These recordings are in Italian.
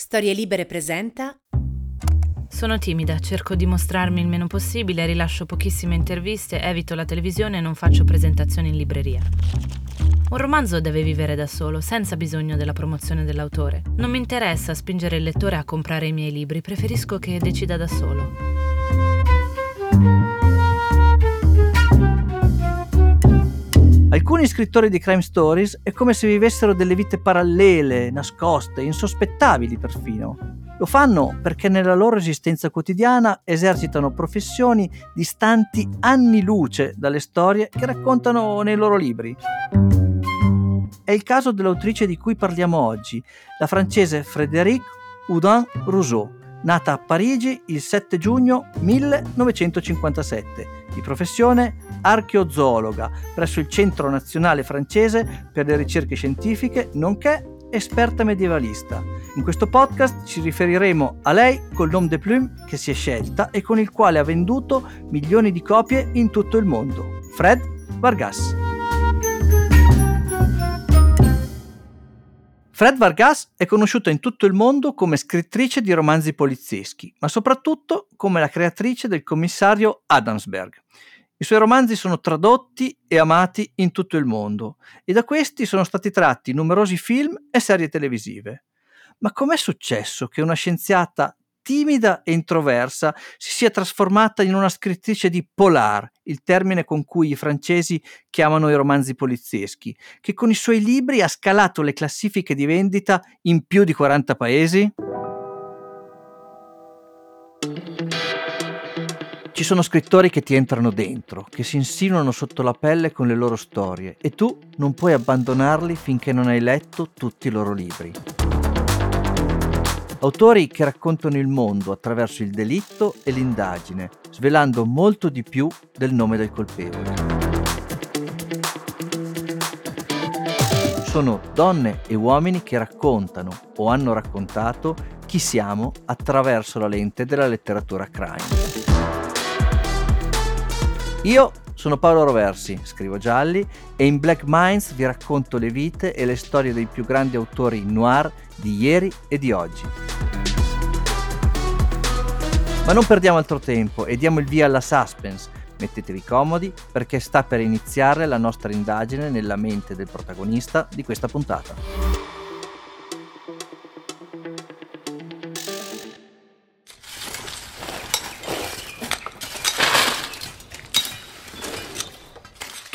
Storie Libere presenta. Sono timida, cerco di mostrarmi il meno possibile, rilascio pochissime interviste, evito la televisione e non faccio presentazioni in libreria. Un romanzo deve vivere da solo, senza bisogno della promozione dell'autore. Non mi interessa spingere il lettore a comprare i miei libri, preferisco che decida da solo. Alcuni scrittori di crime stories è come se vivessero delle vite parallele, nascoste, insospettabili perfino. Lo fanno perché nella loro esistenza quotidiana esercitano professioni distanti anni luce dalle storie che raccontano nei loro libri. È il caso dell'autrice di cui parliamo oggi, la francese Frédéric Houdin Rousseau nata a Parigi il 7 giugno 1957, di professione archeozoologa presso il Centro Nazionale Francese per le Ricerche Scientifiche, nonché esperta medievalista. In questo podcast ci riferiremo a lei col nome de plume che si è scelta e con il quale ha venduto milioni di copie in tutto il mondo. Fred Vargas. Fred Vargas è conosciuta in tutto il mondo come scrittrice di romanzi polizieschi, ma soprattutto come la creatrice del commissario Adamsberg. I suoi romanzi sono tradotti e amati in tutto il mondo e da questi sono stati tratti numerosi film e serie televisive. Ma com'è successo che una scienziata timida e introversa si sia trasformata in una scrittrice di polar, il termine con cui i francesi chiamano i romanzi polizieschi, che con i suoi libri ha scalato le classifiche di vendita in più di 40 paesi? Ci sono scrittori che ti entrano dentro, che si insinuano sotto la pelle con le loro storie e tu non puoi abbandonarli finché non hai letto tutti i loro libri. Autori che raccontano il mondo attraverso il delitto e l'indagine, svelando molto di più del nome del colpevole. Sono donne e uomini che raccontano o hanno raccontato chi siamo attraverso la lente della letteratura crime. Io sono Paolo Roversi, scrivo gialli e in Black Minds vi racconto le vite e le storie dei più grandi autori noir di ieri e di oggi. Ma non perdiamo altro tempo e diamo il via alla suspense. Mettetevi comodi perché sta per iniziare la nostra indagine nella mente del protagonista di questa puntata.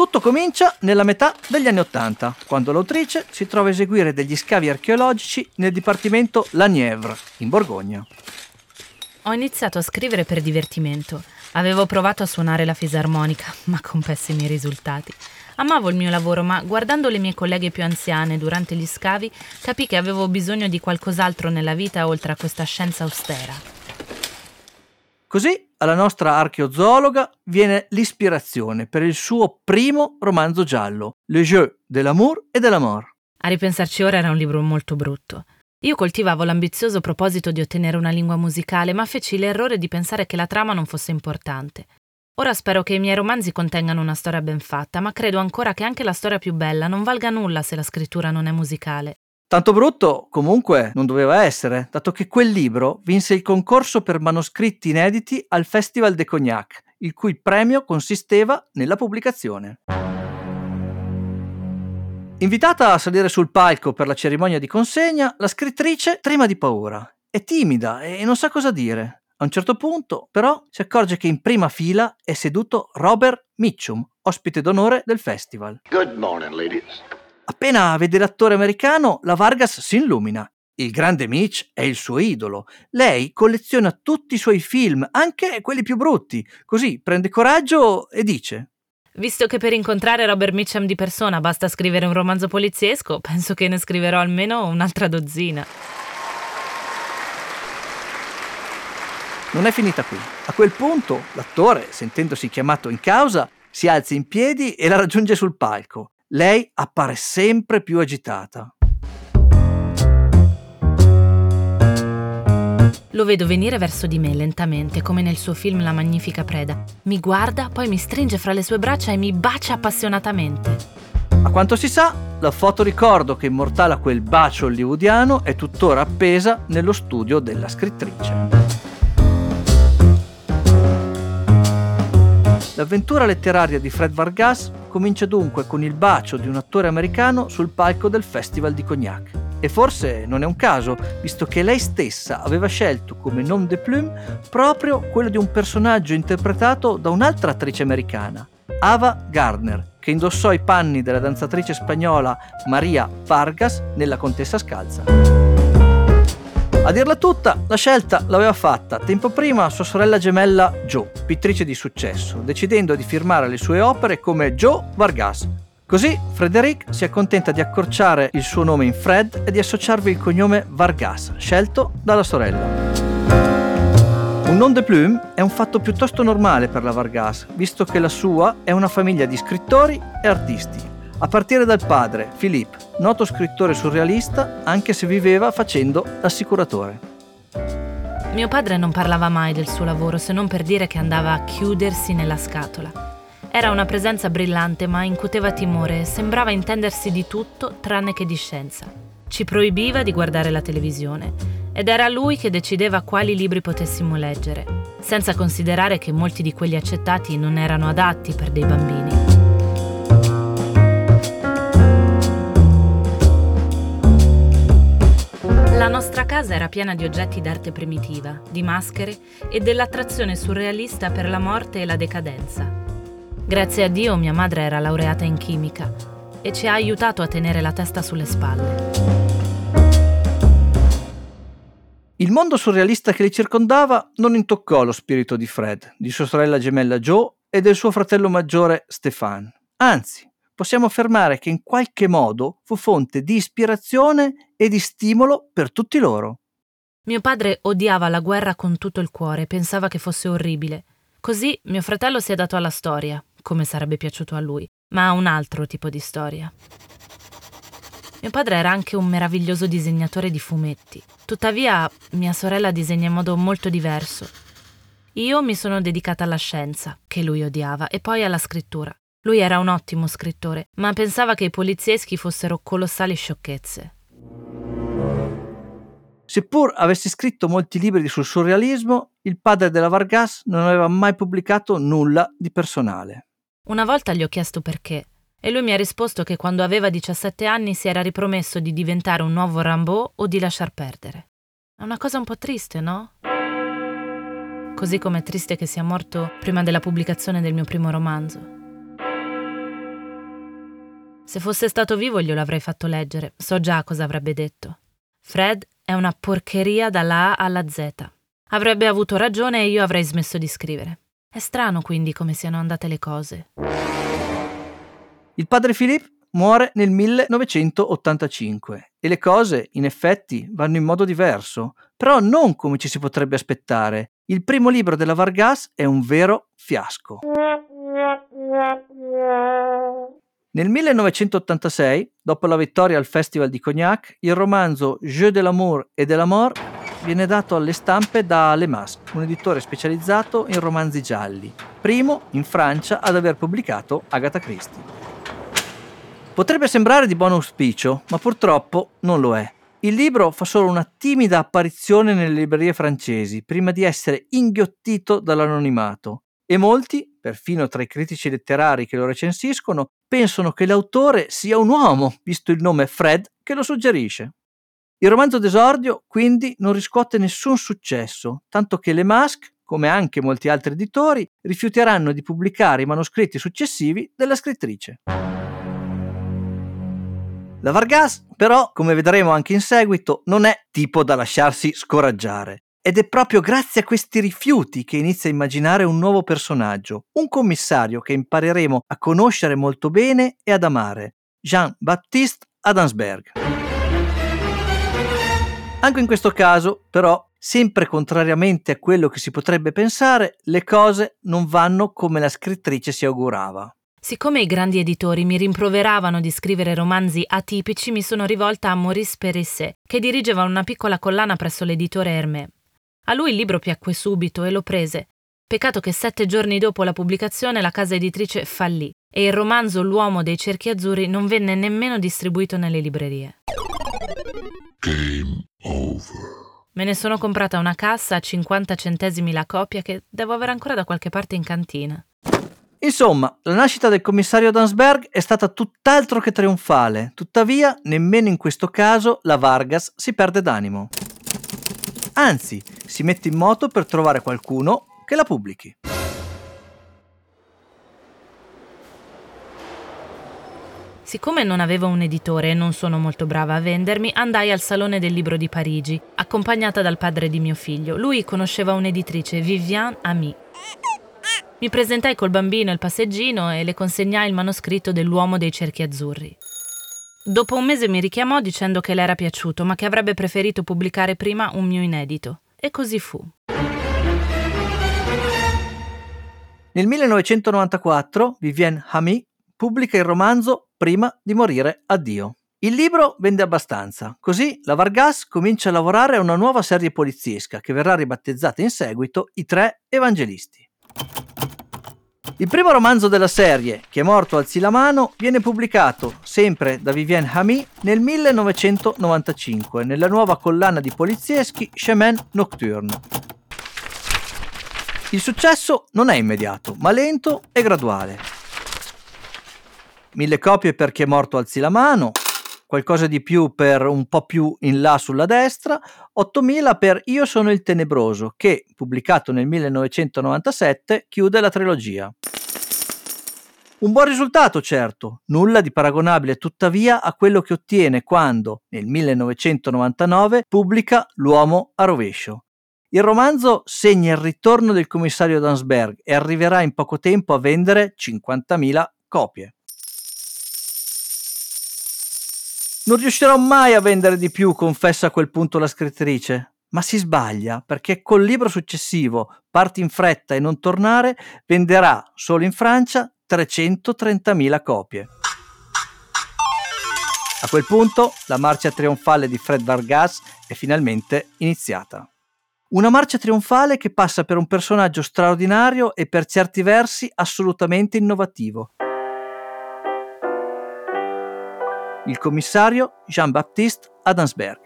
Tutto comincia nella metà degli anni Ottanta, quando l'autrice si trova a eseguire degli scavi archeologici nel dipartimento La Nièvre, in Borgogna. Ho iniziato a scrivere per divertimento. Avevo provato a suonare la fisarmonica, ma con pessimi risultati. Amavo il mio lavoro, ma guardando le mie colleghe più anziane durante gli scavi, capì che avevo bisogno di qualcos'altro nella vita oltre a questa scienza austera. Così alla nostra archeozoologa viene l'ispirazione per il suo primo romanzo giallo, Le jeu de l'amour et de la mort. A ripensarci ora era un libro molto brutto. Io coltivavo l'ambizioso proposito di ottenere una lingua musicale, ma feci l'errore di pensare che la trama non fosse importante. Ora spero che i miei romanzi contengano una storia ben fatta, ma credo ancora che anche la storia più bella non valga nulla se la scrittura non è musicale. Tanto brutto comunque non doveva essere, dato che quel libro vinse il concorso per manoscritti inediti al Festival de Cognac, il cui premio consisteva nella pubblicazione. Invitata a salire sul palco per la cerimonia di consegna, la scrittrice trema di paura. È timida e non sa cosa dire. A un certo punto, però, si accorge che in prima fila è seduto Robert Mitchum, ospite d'onore del festival. Good morning, ladies. Appena vede l'attore americano, la Vargas si illumina. Il grande Mitch è il suo idolo. Lei colleziona tutti i suoi film, anche quelli più brutti. Così prende coraggio e dice: Visto che per incontrare Robert Mitchum di persona basta scrivere un romanzo poliziesco, penso che ne scriverò almeno un'altra dozzina. Non è finita qui. A quel punto, l'attore, sentendosi chiamato in causa, si alza in piedi e la raggiunge sul palco lei appare sempre più agitata. Lo vedo venire verso di me lentamente, come nel suo film La magnifica preda. Mi guarda, poi mi stringe fra le sue braccia e mi bacia appassionatamente. A quanto si sa, la fotoricordo che immortala quel bacio hollywoodiano è tuttora appesa nello studio della scrittrice. L'avventura letteraria di Fred Vargas comincia dunque con il bacio di un attore americano sul palco del Festival di Cognac. E forse non è un caso, visto che lei stessa aveva scelto come nom de plume proprio quello di un personaggio interpretato da un'altra attrice americana, Ava Gardner, che indossò i panni della danzatrice spagnola Maria Vargas nella Contessa Scalza. A dirla tutta, la scelta l'aveva fatta tempo prima sua sorella gemella Jo, pittrice di successo, decidendo di firmare le sue opere come Joe Vargas. Così Frederic si accontenta di accorciare il suo nome in Fred e di associarvi il cognome Vargas, scelto dalla sorella. Un nom de plume è un fatto piuttosto normale per la Vargas, visto che la sua è una famiglia di scrittori e artisti, a partire dal padre, Philippe, noto scrittore surrealista, anche se viveva facendo l'assicuratore. Mio padre non parlava mai del suo lavoro se non per dire che andava a chiudersi nella scatola. Era una presenza brillante ma incuteva timore e sembrava intendersi di tutto tranne che di scienza. Ci proibiva di guardare la televisione ed era lui che decideva quali libri potessimo leggere, senza considerare che molti di quelli accettati non erano adatti per dei bambini. La nostra casa era piena di oggetti d'arte primitiva, di maschere e dell'attrazione surrealista per la morte e la decadenza. Grazie a Dio mia madre era laureata in chimica e ci ha aiutato a tenere la testa sulle spalle. Il mondo surrealista che li circondava non intoccò lo spirito di Fred, di sua sorella gemella Joe e del suo fratello maggiore Stefan. Anzi, possiamo affermare che in qualche modo fu fonte di ispirazione e di stimolo per tutti loro. Mio padre odiava la guerra con tutto il cuore pensava che fosse orribile. Così mio fratello si è dato alla storia, come sarebbe piaciuto a lui, ma a un altro tipo di storia. Mio padre era anche un meraviglioso disegnatore di fumetti. Tuttavia, mia sorella disegna in modo molto diverso. Io mi sono dedicata alla scienza, che lui odiava, e poi alla scrittura. Lui era un ottimo scrittore, ma pensava che i polizieschi fossero colossali sciocchezze. Seppur avesse scritto molti libri sul surrealismo, il padre della Vargas non aveva mai pubblicato nulla di personale. Una volta gli ho chiesto perché, e lui mi ha risposto che quando aveva 17 anni si era ripromesso di diventare un nuovo Rambo o di lasciar perdere. È una cosa un po' triste, no? Così come è triste che sia morto prima della pubblicazione del mio primo romanzo. Se fosse stato vivo glielo avrei fatto leggere, so già cosa avrebbe detto. Fred è una porcheria dalla A alla Z. Avrebbe avuto ragione e io avrei smesso di scrivere. È strano quindi come siano andate le cose. Il padre Philippe muore nel 1985 e le cose, in effetti, vanno in modo diverso, però non come ci si potrebbe aspettare. Il primo libro della Vargas è un vero fiasco. Nel 1986, dopo la vittoria al Festival di Cognac, il romanzo Jeux de l'amour et de la mort viene dato alle stampe da Le Masque, un editore specializzato in romanzi gialli, primo in Francia ad aver pubblicato Agatha Christie. Potrebbe sembrare di buon auspicio, ma purtroppo non lo è. Il libro fa solo una timida apparizione nelle librerie francesi prima di essere inghiottito dall'anonimato e molti, perfino tra i critici letterari che lo recensiscono, pensano che l'autore sia un uomo, visto il nome Fred che lo suggerisce. Il romanzo d'esordio quindi non riscuote nessun successo, tanto che Le Masque, come anche molti altri editori, rifiuteranno di pubblicare i manoscritti successivi della scrittrice. La Vargas, però, come vedremo anche in seguito, non è tipo da lasciarsi scoraggiare. Ed è proprio grazie a questi rifiuti che inizia a immaginare un nuovo personaggio, un commissario che impareremo a conoscere molto bene e ad amare, Jean-Baptiste Adamsberg. Anche in questo caso, però, sempre contrariamente a quello che si potrebbe pensare, le cose non vanno come la scrittrice si augurava. Siccome i grandi editori mi rimproveravano di scrivere romanzi atipici, mi sono rivolta a Maurice Perisset, che dirigeva una piccola collana presso l'editore Hermé. A lui il libro piacque subito e lo prese. Peccato che sette giorni dopo la pubblicazione la casa editrice fallì e il romanzo L'uomo dei cerchi azzurri non venne nemmeno distribuito nelle librerie. Game over. Me ne sono comprata una cassa a 50 centesimi la copia che devo avere ancora da qualche parte in cantina. Insomma, la nascita del commissario Dansberg è stata tutt'altro che trionfale, tuttavia nemmeno in questo caso la Vargas si perde d'animo. Anzi, si mette in moto per trovare qualcuno che la pubblichi. Siccome non avevo un editore e non sono molto brava a vendermi, andai al Salone del Libro di Parigi, accompagnata dal padre di mio figlio. Lui conosceva un'editrice, Viviane Ami. Mi presentai col bambino e il passeggino e le consegnai il manoscritto dell'uomo dei cerchi azzurri. Dopo un mese mi richiamò dicendo che le era piaciuto, ma che avrebbe preferito pubblicare prima un mio inedito. E così fu. Nel 1994 Vivienne Hamy pubblica il romanzo Prima di morire addio. Il libro vende abbastanza, così la Vargas comincia a lavorare a una nuova serie poliziesca che verrà ribattezzata in seguito I Tre Evangelisti. Il primo romanzo della serie, Chi è morto alzi la mano, viene pubblicato sempre da Vivienne Hamy nel 1995 nella nuova collana di polizieschi Chemin Nocturne. Il successo non è immediato, ma lento e graduale. Mille copie per chi è morto alzi la mano, qualcosa di più per un po' più in là sulla destra, 8000 per Io sono il tenebroso, che, pubblicato nel 1997, chiude la trilogia. Un buon risultato, certo, nulla di paragonabile tuttavia a quello che ottiene quando, nel 1999, pubblica L'uomo a rovescio. Il romanzo segna il ritorno del commissario Dansberg e arriverà in poco tempo a vendere 50.000 copie. Non riuscirò mai a vendere di più, confessa a quel punto la scrittrice. Ma si sbaglia perché col libro successivo, Parti in fretta e non tornare, venderà solo in Francia 330.000 copie. A quel punto la marcia trionfale di Fred Vargas è finalmente iniziata. Una marcia trionfale che passa per un personaggio straordinario e per certi versi assolutamente innovativo. Il commissario Jean-Baptiste Adamsberg.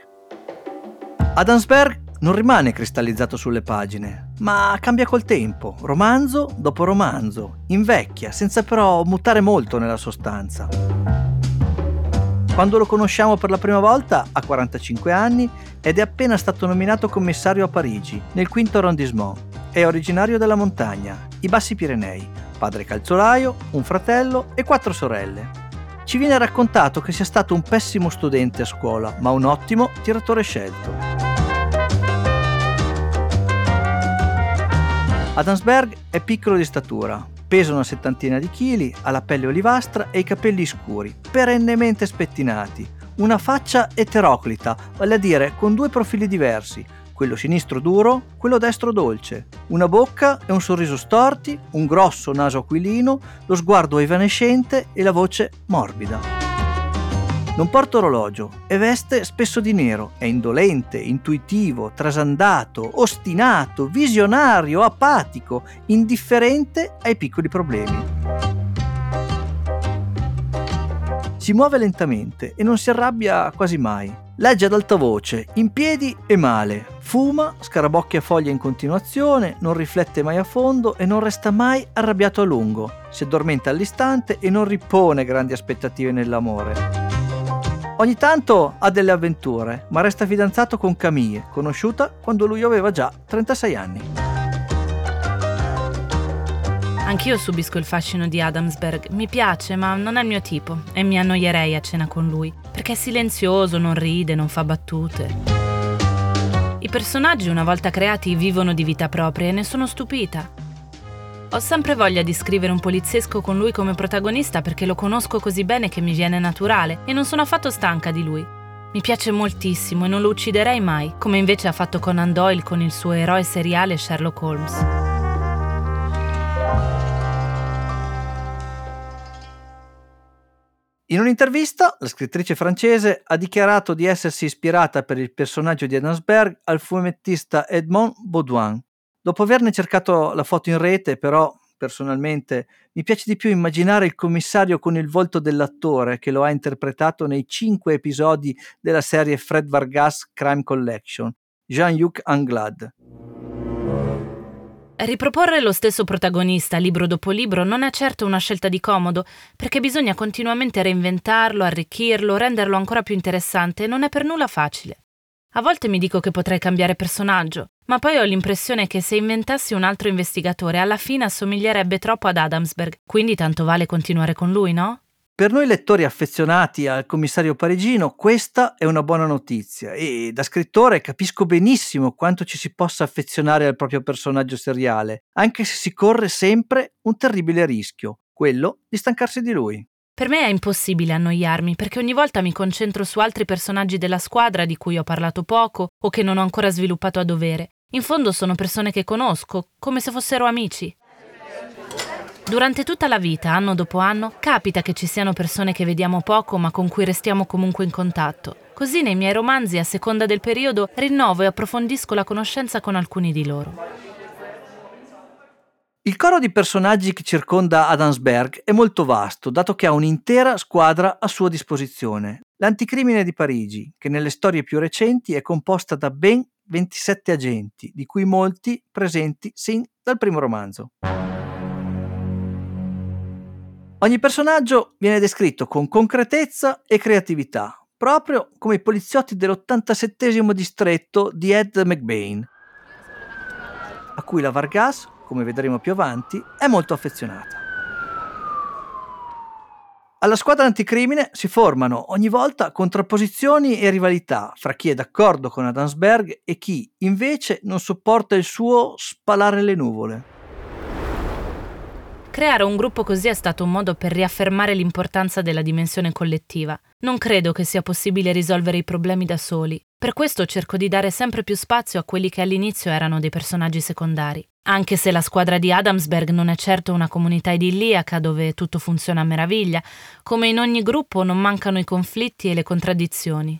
Adamsberg non rimane cristallizzato sulle pagine, ma cambia col tempo, romanzo dopo romanzo, invecchia, senza però mutare molto nella sostanza. Quando lo conosciamo per la prima volta ha 45 anni ed è appena stato nominato commissario a Parigi, nel quinto arrondissement. È originario della montagna, i Bassi Pirenei, padre calzolaio, un fratello e quattro sorelle ci viene raccontato che sia stato un pessimo studente a scuola, ma un ottimo tiratore scelto. Adamsberg è piccolo di statura, pesa una settantina di chili, ha la pelle olivastra e i capelli scuri, perennemente spettinati, una faccia eteroclita, vale a dire con due profili diversi, quello sinistro duro, quello destro dolce, una bocca e un sorriso storti, un grosso naso aquilino, lo sguardo evanescente e la voce morbida. Non porta orologio e veste spesso di nero, è indolente, intuitivo, trasandato, ostinato, visionario, apatico, indifferente ai piccoli problemi. Si muove lentamente e non si arrabbia quasi mai. Legge ad alta voce, in piedi e male, fuma, scarabocchia foglie in continuazione, non riflette mai a fondo e non resta mai arrabbiato a lungo, si addormenta all'istante e non ripone grandi aspettative nell'amore. Ogni tanto ha delle avventure, ma resta fidanzato con Camille, conosciuta quando lui aveva già 36 anni. Anch'io subisco il fascino di Adamsberg. Mi piace, ma non è il mio tipo e mi annoierei a cena con lui, perché è silenzioso, non ride, non fa battute. I personaggi, una volta creati, vivono di vita propria e ne sono stupita. Ho sempre voglia di scrivere un poliziesco con lui come protagonista perché lo conosco così bene che mi viene naturale e non sono affatto stanca di lui. Mi piace moltissimo e non lo ucciderei mai, come invece ha fatto Conan Doyle con il suo eroe seriale Sherlock Holmes. In un'intervista, la scrittrice francese ha dichiarato di essersi ispirata per il personaggio di Adamsberg al fumettista Edmond Baudouin. Dopo averne cercato la foto in rete, però, personalmente, mi piace di più immaginare il commissario con il volto dell'attore che lo ha interpretato nei cinque episodi della serie Fred Vargas Crime Collection, Jean-Luc Anglade. Riproporre lo stesso protagonista libro dopo libro non è certo una scelta di comodo, perché bisogna continuamente reinventarlo, arricchirlo, renderlo ancora più interessante e non è per nulla facile. A volte mi dico che potrei cambiare personaggio, ma poi ho l'impressione che se inventassi un altro investigatore alla fine assomiglierebbe troppo ad Adamsberg, quindi tanto vale continuare con lui, no? Per noi lettori affezionati al commissario parigino questa è una buona notizia e da scrittore capisco benissimo quanto ci si possa affezionare al proprio personaggio seriale, anche se si corre sempre un terribile rischio, quello di stancarsi di lui. Per me è impossibile annoiarmi perché ogni volta mi concentro su altri personaggi della squadra di cui ho parlato poco o che non ho ancora sviluppato a dovere. In fondo sono persone che conosco, come se fossero amici. Durante tutta la vita, anno dopo anno, capita che ci siano persone che vediamo poco ma con cui restiamo comunque in contatto. Così nei miei romanzi, a seconda del periodo, rinnovo e approfondisco la conoscenza con alcuni di loro. Il coro di personaggi che circonda Adamsberg è molto vasto, dato che ha un'intera squadra a sua disposizione. L'anticrimine di Parigi, che nelle storie più recenti è composta da ben 27 agenti, di cui molti presenti sin dal primo romanzo. Ogni personaggio viene descritto con concretezza e creatività, proprio come i poliziotti dell'87 distretto di Ed McBain, a cui la Vargas come vedremo più avanti, è molto affezionata. Alla squadra anticrimine si formano ogni volta contrapposizioni e rivalità fra chi è d'accordo con Adamsberg e chi invece non sopporta il suo spalare le nuvole. Creare un gruppo così è stato un modo per riaffermare l'importanza della dimensione collettiva. Non credo che sia possibile risolvere i problemi da soli. Per questo cerco di dare sempre più spazio a quelli che all'inizio erano dei personaggi secondari. Anche se la squadra di Adamsberg non è certo una comunità idilliaca dove tutto funziona a meraviglia, come in ogni gruppo non mancano i conflitti e le contraddizioni.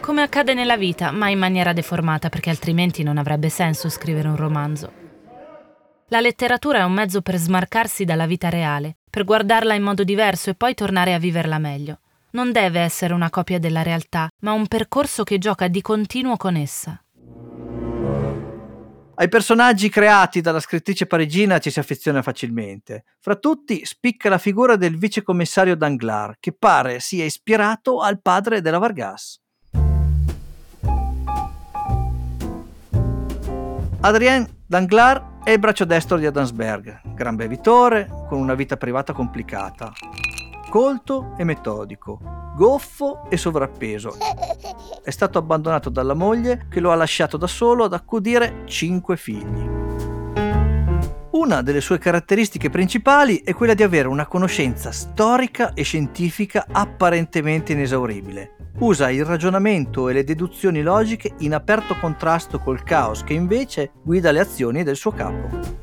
Come accade nella vita, ma in maniera deformata, perché altrimenti non avrebbe senso scrivere un romanzo. La letteratura è un mezzo per smarcarsi dalla vita reale, per guardarla in modo diverso e poi tornare a viverla meglio. Non deve essere una copia della realtà, ma un percorso che gioca di continuo con essa. Ai personaggi creati dalla scrittrice parigina ci si affeziona facilmente. Fra tutti spicca la figura del vicecommissario Danglars, che pare sia ispirato al padre della Vargas. Adrien Danglars è il braccio destro di Adamsberg, gran bevitore, con una vita privata complicata colto e metodico, goffo e sovrappeso. È stato abbandonato dalla moglie che lo ha lasciato da solo ad accudire cinque figli. Una delle sue caratteristiche principali è quella di avere una conoscenza storica e scientifica apparentemente inesauribile. Usa il ragionamento e le deduzioni logiche in aperto contrasto col caos che invece guida le azioni del suo capo.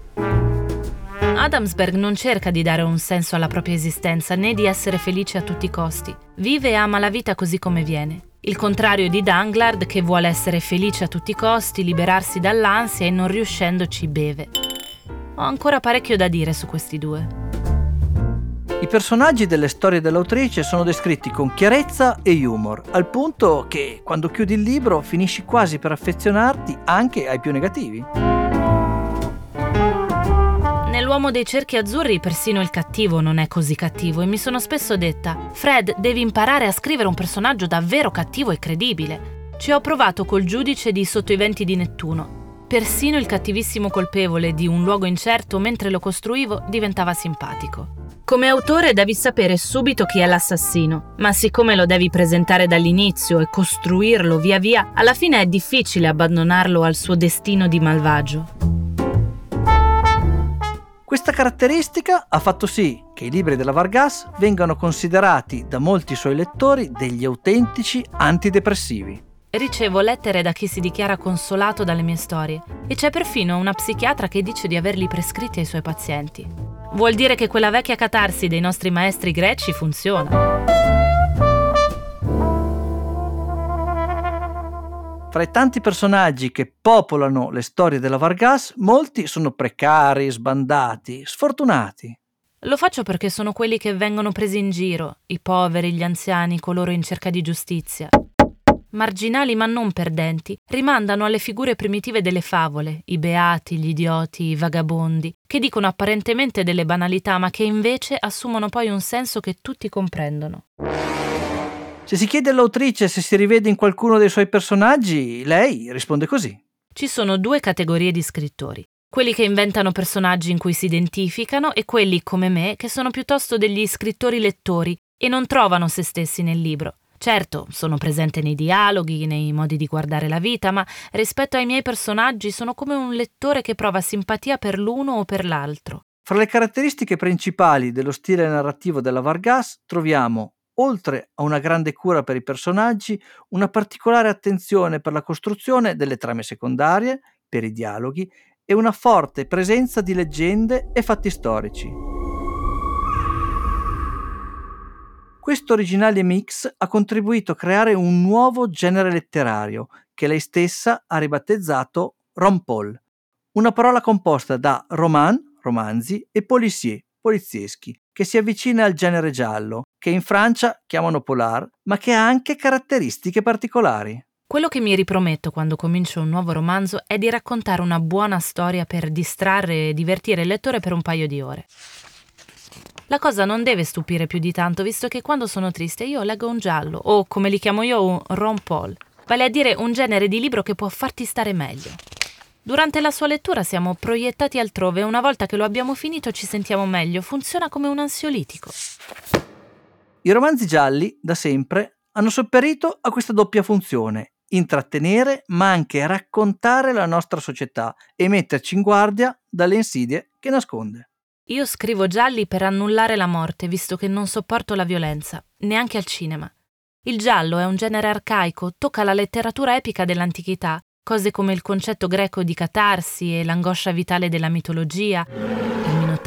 Adamsberg non cerca di dare un senso alla propria esistenza né di essere felice a tutti i costi. Vive e ama la vita così come viene. Il contrario di Danglard che vuole essere felice a tutti i costi, liberarsi dall'ansia e non riuscendoci beve. Ho ancora parecchio da dire su questi due. I personaggi delle storie dell'autrice sono descritti con chiarezza e humor, al punto che quando chiudi il libro finisci quasi per affezionarti anche ai più negativi. Nell'uomo dei cerchi azzurri persino il cattivo non è così cattivo e mi sono spesso detta, Fred, devi imparare a scrivere un personaggio davvero cattivo e credibile. Ci ho provato col giudice di Sotto i venti di Nettuno. Persino il cattivissimo colpevole di un luogo incerto mentre lo costruivo diventava simpatico. Come autore devi sapere subito chi è l'assassino, ma siccome lo devi presentare dall'inizio e costruirlo via via, alla fine è difficile abbandonarlo al suo destino di malvagio. Questa caratteristica ha fatto sì che i libri della Vargas vengano considerati da molti suoi lettori degli autentici antidepressivi. Ricevo lettere da chi si dichiara consolato dalle mie storie e c'è perfino una psichiatra che dice di averli prescritti ai suoi pazienti. Vuol dire che quella vecchia catarsi dei nostri maestri greci funziona. Fra i tanti personaggi che popolano le storie della Vargas, molti sono precari, sbandati, sfortunati. Lo faccio perché sono quelli che vengono presi in giro, i poveri, gli anziani, coloro in cerca di giustizia. Marginali ma non perdenti, rimandano alle figure primitive delle favole, i beati, gli idioti, i vagabondi, che dicono apparentemente delle banalità ma che invece assumono poi un senso che tutti comprendono. Se si chiede all'autrice se si rivede in qualcuno dei suoi personaggi, lei risponde così. Ci sono due categorie di scrittori. Quelli che inventano personaggi in cui si identificano e quelli, come me, che sono piuttosto degli scrittori lettori e non trovano se stessi nel libro. Certo, sono presente nei dialoghi, nei modi di guardare la vita, ma rispetto ai miei personaggi sono come un lettore che prova simpatia per l'uno o per l'altro. Fra le caratteristiche principali dello stile narrativo della Vargas troviamo oltre a una grande cura per i personaggi, una particolare attenzione per la costruzione delle trame secondarie, per i dialoghi e una forte presenza di leggende e fatti storici. Questo originale mix ha contribuito a creare un nuovo genere letterario che lei stessa ha ribattezzato rompol, una parola composta da roman, romanzi, e policier, polizieschi, che si avvicina al genere giallo, che in Francia chiamano polar, ma che ha anche caratteristiche particolari. Quello che mi riprometto quando comincio un nuovo romanzo è di raccontare una buona storia per distrarre e divertire il lettore per un paio di ore. La cosa non deve stupire più di tanto, visto che quando sono triste io leggo un giallo, o come li chiamo io un rom-pol, vale a dire un genere di libro che può farti stare meglio. Durante la sua lettura siamo proiettati altrove e una volta che lo abbiamo finito ci sentiamo meglio, funziona come un ansiolitico. I romanzi gialli, da sempre, hanno sopperito a questa doppia funzione, intrattenere ma anche raccontare la nostra società e metterci in guardia dalle insidie che nasconde. Io scrivo gialli per annullare la morte, visto che non sopporto la violenza, neanche al cinema. Il giallo è un genere arcaico, tocca la letteratura epica dell'antichità cose come il concetto greco di catarsi e l'angoscia vitale della mitologia,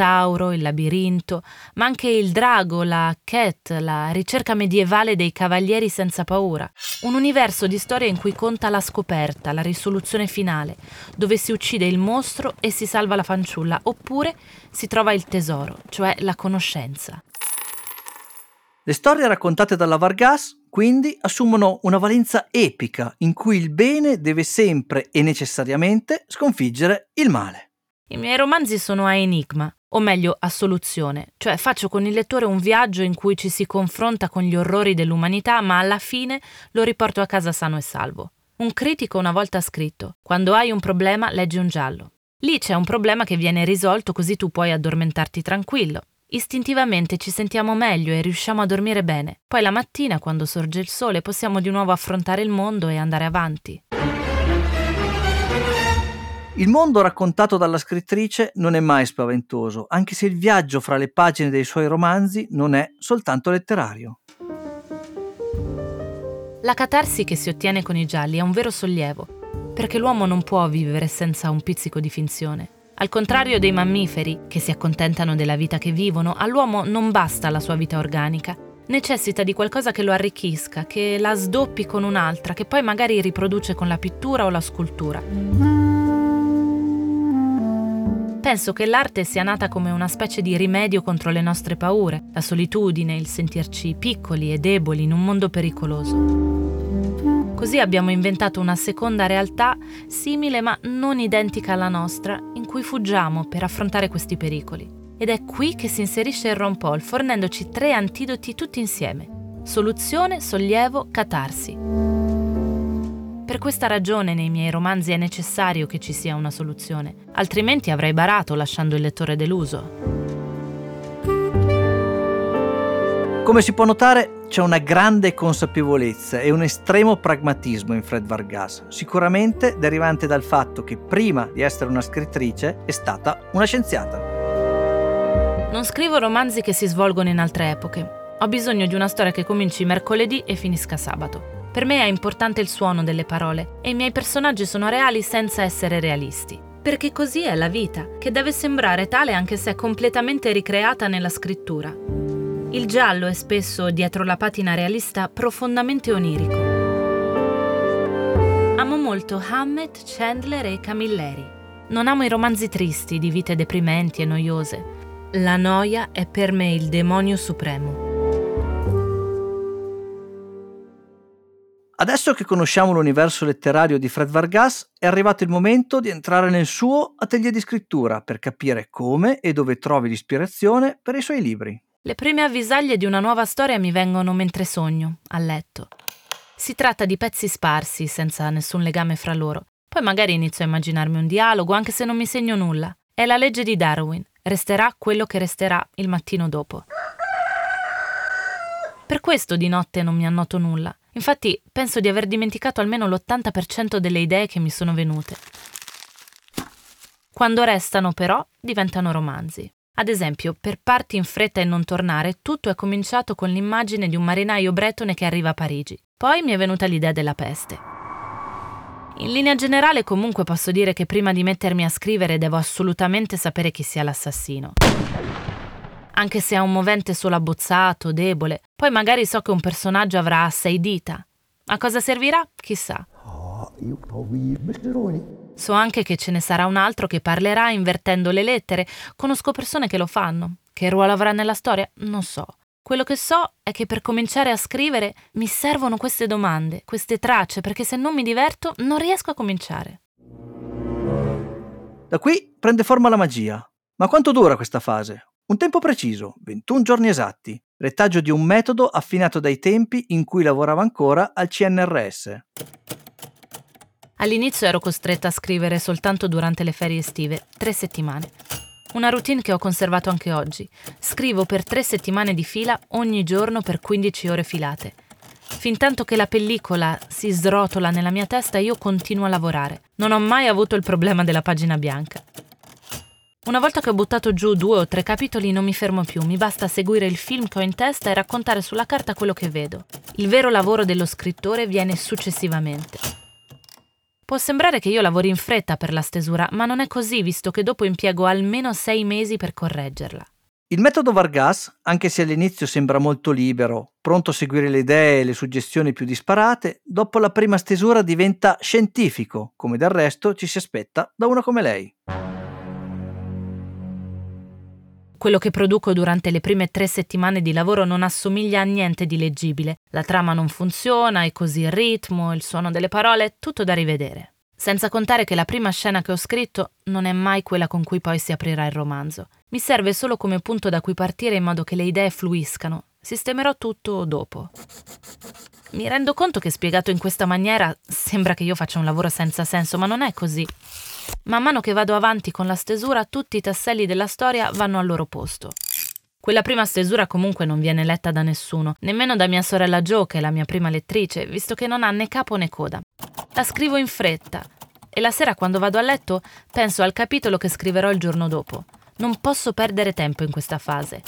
minotauro, il labirinto, ma anche il drago, la cat, la ricerca medievale dei cavalieri senza paura. Un universo di storia in cui conta la scoperta, la risoluzione finale, dove si uccide il mostro e si salva la fanciulla, oppure si trova il tesoro, cioè la conoscenza. Le storie raccontate dalla Vargas quindi assumono una valenza epica in cui il bene deve sempre e necessariamente sconfiggere il male. I miei romanzi sono a enigma, o meglio a soluzione, cioè faccio con il lettore un viaggio in cui ci si confronta con gli orrori dell'umanità, ma alla fine lo riporto a casa sano e salvo. Un critico una volta ha scritto: Quando hai un problema, leggi un giallo. Lì c'è un problema che viene risolto così tu puoi addormentarti tranquillo. Istintivamente ci sentiamo meglio e riusciamo a dormire bene. Poi la mattina, quando sorge il sole, possiamo di nuovo affrontare il mondo e andare avanti. Il mondo raccontato dalla scrittrice non è mai spaventoso, anche se il viaggio fra le pagine dei suoi romanzi non è soltanto letterario. La catarsi che si ottiene con i gialli è un vero sollievo, perché l'uomo non può vivere senza un pizzico di finzione. Al contrario dei mammiferi, che si accontentano della vita che vivono, all'uomo non basta la sua vita organica. Necessita di qualcosa che lo arricchisca, che la sdoppi con un'altra, che poi magari riproduce con la pittura o la scultura. Penso che l'arte sia nata come una specie di rimedio contro le nostre paure, la solitudine, il sentirci piccoli e deboli in un mondo pericoloso. Così abbiamo inventato una seconda realtà simile ma non identica alla nostra, in cui fuggiamo per affrontare questi pericoli. Ed è qui che si inserisce il Ron Paul, fornendoci tre antidoti tutti insieme. Soluzione, sollievo, catarsi. Per questa ragione nei miei romanzi è necessario che ci sia una soluzione, altrimenti avrei barato lasciando il lettore deluso. Come si può notare, c'è una grande consapevolezza e un estremo pragmatismo in Fred Vargas, sicuramente derivante dal fatto che prima di essere una scrittrice è stata una scienziata. Non scrivo romanzi che si svolgono in altre epoche. Ho bisogno di una storia che cominci mercoledì e finisca sabato. Per me è importante il suono delle parole e i miei personaggi sono reali senza essere realisti. Perché così è la vita, che deve sembrare tale anche se è completamente ricreata nella scrittura. Il giallo è spesso, dietro la patina realista, profondamente onirico. Amo letto Hammett, Chandler e Camilleri. Non amo i romanzi tristi di vite deprimenti e noiose. La noia è per me il demonio supremo. Adesso che conosciamo l'universo letterario di Fred Vargas, è arrivato il momento di entrare nel suo atelier di scrittura per capire come e dove trovi l'ispirazione per i suoi libri. Le prime avvisaglie di una nuova storia mi vengono mentre sogno, a letto. Si tratta di pezzi sparsi, senza nessun legame fra loro. Poi magari inizio a immaginarmi un dialogo, anche se non mi segno nulla. È la legge di Darwin. Resterà quello che resterà il mattino dopo. Per questo di notte non mi annoto nulla. Infatti penso di aver dimenticato almeno l'80% delle idee che mi sono venute. Quando restano però diventano romanzi. Ad esempio, per Parti in fretta e non tornare, tutto è cominciato con l'immagine di un marinaio bretone che arriva a Parigi. Poi mi è venuta l'idea della peste. In linea generale comunque posso dire che prima di mettermi a scrivere devo assolutamente sapere chi sia l'assassino anche se è un movente solo abbozzato, debole. Poi magari so che un personaggio avrà sei dita. A cosa servirà? Chissà. So anche che ce ne sarà un altro che parlerà invertendo le lettere. Conosco persone che lo fanno. Che ruolo avrà nella storia? Non so. Quello che so è che per cominciare a scrivere mi servono queste domande, queste tracce, perché se non mi diverto non riesco a cominciare. Da qui prende forma la magia. Ma quanto dura questa fase? Un tempo preciso, 21 giorni esatti, retaggio di un metodo affinato dai tempi in cui lavorava ancora al CNRS. All'inizio ero costretta a scrivere soltanto durante le ferie estive, tre settimane. Una routine che ho conservato anche oggi. Scrivo per tre settimane di fila ogni giorno per 15 ore filate. Fintanto che la pellicola si srotola nella mia testa io continuo a lavorare. Non ho mai avuto il problema della pagina bianca. Una volta che ho buttato giù due o tre capitoli non mi fermo più, mi basta seguire il film che ho in testa e raccontare sulla carta quello che vedo. Il vero lavoro dello scrittore viene successivamente. Può sembrare che io lavori in fretta per la stesura, ma non è così, visto che dopo impiego almeno sei mesi per correggerla. Il metodo Vargas, anche se all'inizio sembra molto libero, pronto a seguire le idee e le suggestioni più disparate, dopo la prima stesura diventa scientifico, come del resto ci si aspetta da una come lei. Quello che produco durante le prime tre settimane di lavoro non assomiglia a niente di leggibile. La trama non funziona, e così il ritmo, il suono delle parole, tutto da rivedere. Senza contare che la prima scena che ho scritto non è mai quella con cui poi si aprirà il romanzo. Mi serve solo come punto da cui partire in modo che le idee fluiscano. Sistemerò tutto dopo. Mi rendo conto che spiegato in questa maniera sembra che io faccia un lavoro senza senso, ma non è così. Man mano che vado avanti con la stesura, tutti i tasselli della storia vanno al loro posto. Quella prima stesura comunque non viene letta da nessuno, nemmeno da mia sorella Jo, che è la mia prima lettrice, visto che non ha né capo né coda. La scrivo in fretta e la sera quando vado a letto penso al capitolo che scriverò il giorno dopo. Non posso perdere tempo in questa fase.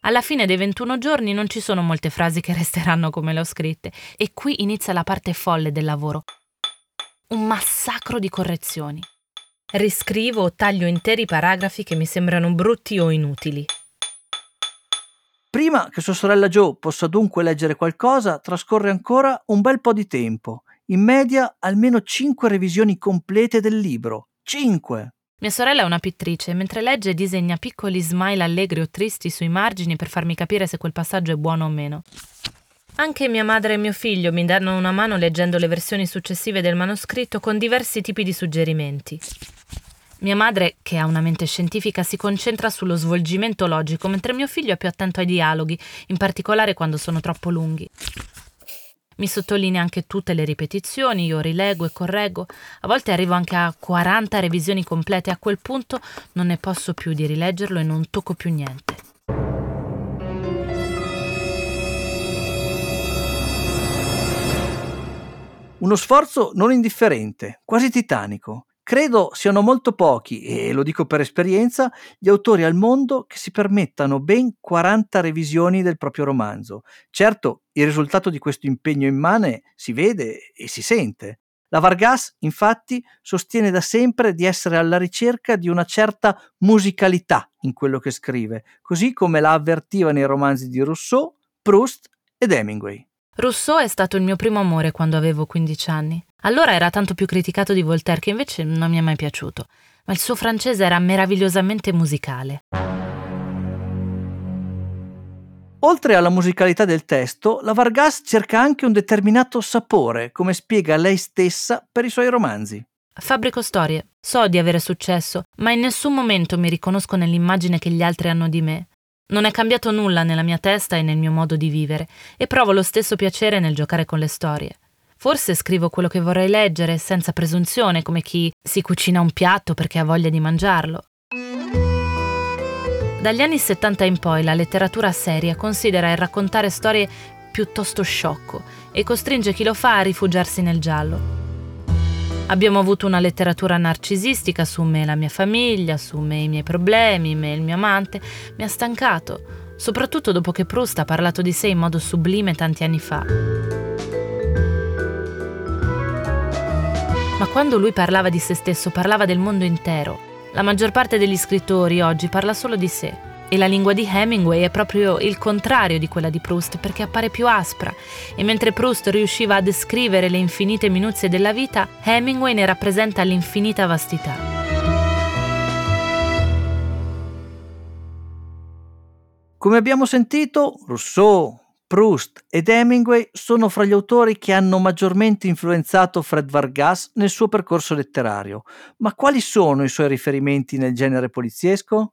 Alla fine dei 21 giorni non ci sono molte frasi che resteranno come le ho scritte e qui inizia la parte folle del lavoro, un massacro di correzioni. Riscrivo o taglio interi paragrafi che mi sembrano brutti o inutili. Prima che sua sorella Joe possa dunque leggere qualcosa, trascorre ancora un bel po' di tempo. In media almeno 5 revisioni complete del libro. 5! Mia sorella è una pittrice, mentre legge disegna piccoli smile allegri o tristi sui margini per farmi capire se quel passaggio è buono o meno. Anche mia madre e mio figlio mi danno una mano leggendo le versioni successive del manoscritto con diversi tipi di suggerimenti. Mia madre, che ha una mente scientifica, si concentra sullo svolgimento logico, mentre mio figlio è più attento ai dialoghi, in particolare quando sono troppo lunghi. Mi sottolinea anche tutte le ripetizioni, io rilego e correggo, a volte arrivo anche a 40 revisioni complete, a quel punto non ne posso più di rileggerlo e non tocco più niente. Uno sforzo non indifferente, quasi titanico. Credo siano molto pochi, e lo dico per esperienza, gli autori al mondo che si permettano ben 40 revisioni del proprio romanzo. Certo, il risultato di questo impegno immane si vede e si sente. La Vargas, infatti, sostiene da sempre di essere alla ricerca di una certa musicalità in quello che scrive, così come la avvertiva nei romanzi di Rousseau, Proust ed Hemingway. Rousseau è stato il mio primo amore quando avevo 15 anni. Allora era tanto più criticato di Voltaire che invece non mi è mai piaciuto, ma il suo francese era meravigliosamente musicale. Oltre alla musicalità del testo, la Vargas cerca anche un determinato sapore, come spiega lei stessa per i suoi romanzi. Fabbrico storie, so di avere successo, ma in nessun momento mi riconosco nell'immagine che gli altri hanno di me. Non è cambiato nulla nella mia testa e nel mio modo di vivere, e provo lo stesso piacere nel giocare con le storie. Forse scrivo quello che vorrei leggere, senza presunzione, come chi si cucina un piatto perché ha voglia di mangiarlo. Dagli anni 70 in poi la letteratura seria considera il raccontare storie piuttosto sciocco e costringe chi lo fa a rifugiarsi nel giallo. Abbiamo avuto una letteratura narcisistica su me e la mia famiglia, su me e i miei problemi, me e il mio amante. Mi ha stancato, soprattutto dopo che Proust ha parlato di sé in modo sublime tanti anni fa. Ma quando lui parlava di se stesso, parlava del mondo intero. La maggior parte degli scrittori oggi parla solo di sé. E la lingua di Hemingway è proprio il contrario di quella di Proust perché appare più aspra e mentre Proust riusciva a descrivere le infinite minuzie della vita, Hemingway ne rappresenta l'infinita vastità. Come abbiamo sentito, Rousseau, Proust ed Hemingway sono fra gli autori che hanno maggiormente influenzato Fred Vargas nel suo percorso letterario. Ma quali sono i suoi riferimenti nel genere poliziesco?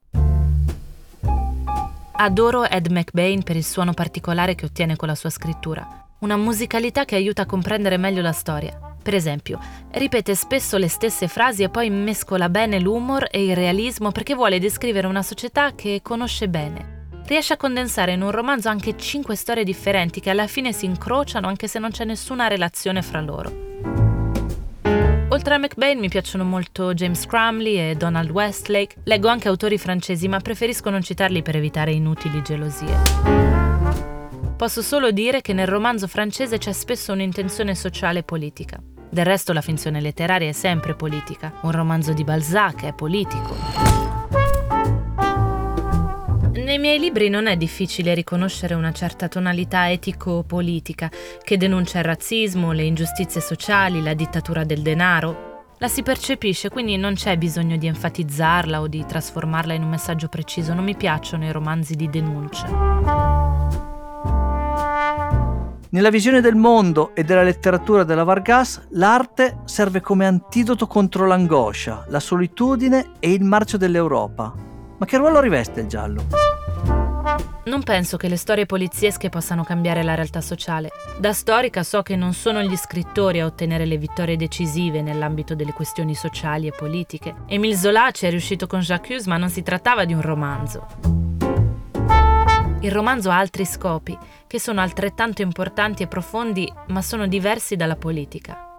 Adoro Ed McBain per il suono particolare che ottiene con la sua scrittura, una musicalità che aiuta a comprendere meglio la storia. Per esempio, ripete spesso le stesse frasi e poi mescola bene l'humor e il realismo perché vuole descrivere una società che conosce bene. Riesce a condensare in un romanzo anche cinque storie differenti che alla fine si incrociano anche se non c'è nessuna relazione fra loro. Oltre a McBain mi piacciono molto James Crumley e Donald Westlake. Leggo anche autori francesi, ma preferisco non citarli per evitare inutili gelosie. Posso solo dire che nel romanzo francese c'è spesso un'intenzione sociale e politica. Del resto la finzione letteraria è sempre politica. Un romanzo di Balzac è politico. Nei miei libri non è difficile riconoscere una certa tonalità etico-politica che denuncia il razzismo, le ingiustizie sociali, la dittatura del denaro. La si percepisce, quindi non c'è bisogno di enfatizzarla o di trasformarla in un messaggio preciso. Non mi piacciono i romanzi di denuncia. Nella visione del mondo e della letteratura della Vargas, l'arte serve come antidoto contro l'angoscia, la solitudine e il marcio dell'Europa. Ma che ruolo riveste il giallo? Non penso che le storie poliziesche possano cambiare la realtà sociale. Da storica so che non sono gli scrittori a ottenere le vittorie decisive nell'ambito delle questioni sociali e politiche. Emile Zola ci è riuscito con Jacques, ma non si trattava di un romanzo. Il romanzo ha altri scopi, che sono altrettanto importanti e profondi, ma sono diversi dalla politica.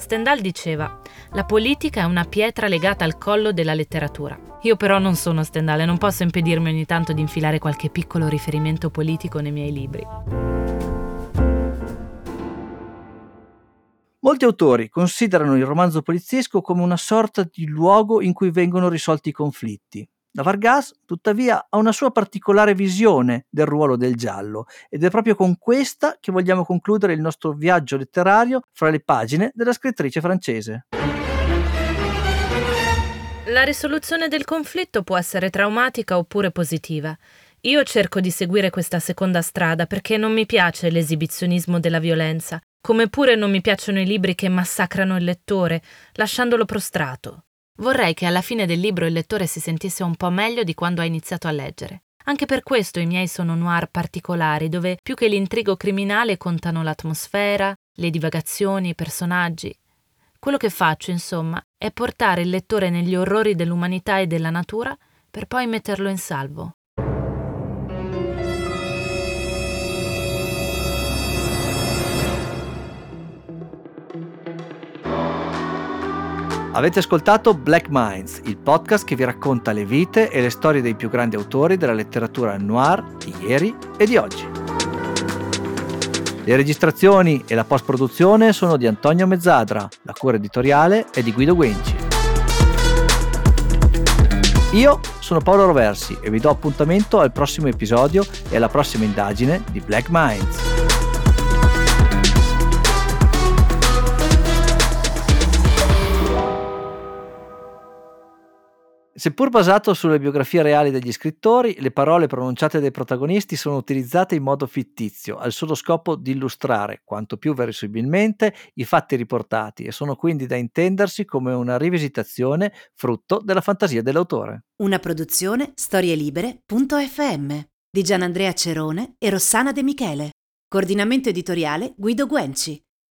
Stendhal diceva, la politica è una pietra legata al collo della letteratura. Io però non sono Stendhal e non posso impedirmi ogni tanto di infilare qualche piccolo riferimento politico nei miei libri. Molti autori considerano il romanzo poliziesco come una sorta di luogo in cui vengono risolti i conflitti. La Vargas, tuttavia, ha una sua particolare visione del ruolo del giallo ed è proprio con questa che vogliamo concludere il nostro viaggio letterario fra le pagine della scrittrice francese. La risoluzione del conflitto può essere traumatica oppure positiva. Io cerco di seguire questa seconda strada perché non mi piace l'esibizionismo della violenza, come pure non mi piacciono i libri che massacrano il lettore, lasciandolo prostrato. Vorrei che alla fine del libro il lettore si sentisse un po' meglio di quando ha iniziato a leggere. Anche per questo i miei sono noir particolari, dove più che l'intrigo criminale contano l'atmosfera, le divagazioni, i personaggi. Quello che faccio, insomma, è portare il lettore negli orrori dell'umanità e della natura per poi metterlo in salvo. Avete ascoltato Black Minds, il podcast che vi racconta le vite e le storie dei più grandi autori della letteratura noir di ieri e di oggi. Le registrazioni e la post-produzione sono di Antonio Mezzadra, la cura editoriale è di Guido Guenci. Io sono Paolo Roversi e vi do appuntamento al prossimo episodio e alla prossima indagine di Black Minds. Seppur basato sulle biografie reali degli scrittori, le parole pronunciate dai protagonisti sono utilizzate in modo fittizio, al solo scopo di illustrare, quanto più verosimilmente, i fatti riportati e sono quindi da intendersi come una rivisitazione frutto della fantasia dell'autore. Una produzione storielibere.fm di Gianandrea Cerone e Rossana De Michele. Coordinamento editoriale Guido Guenci.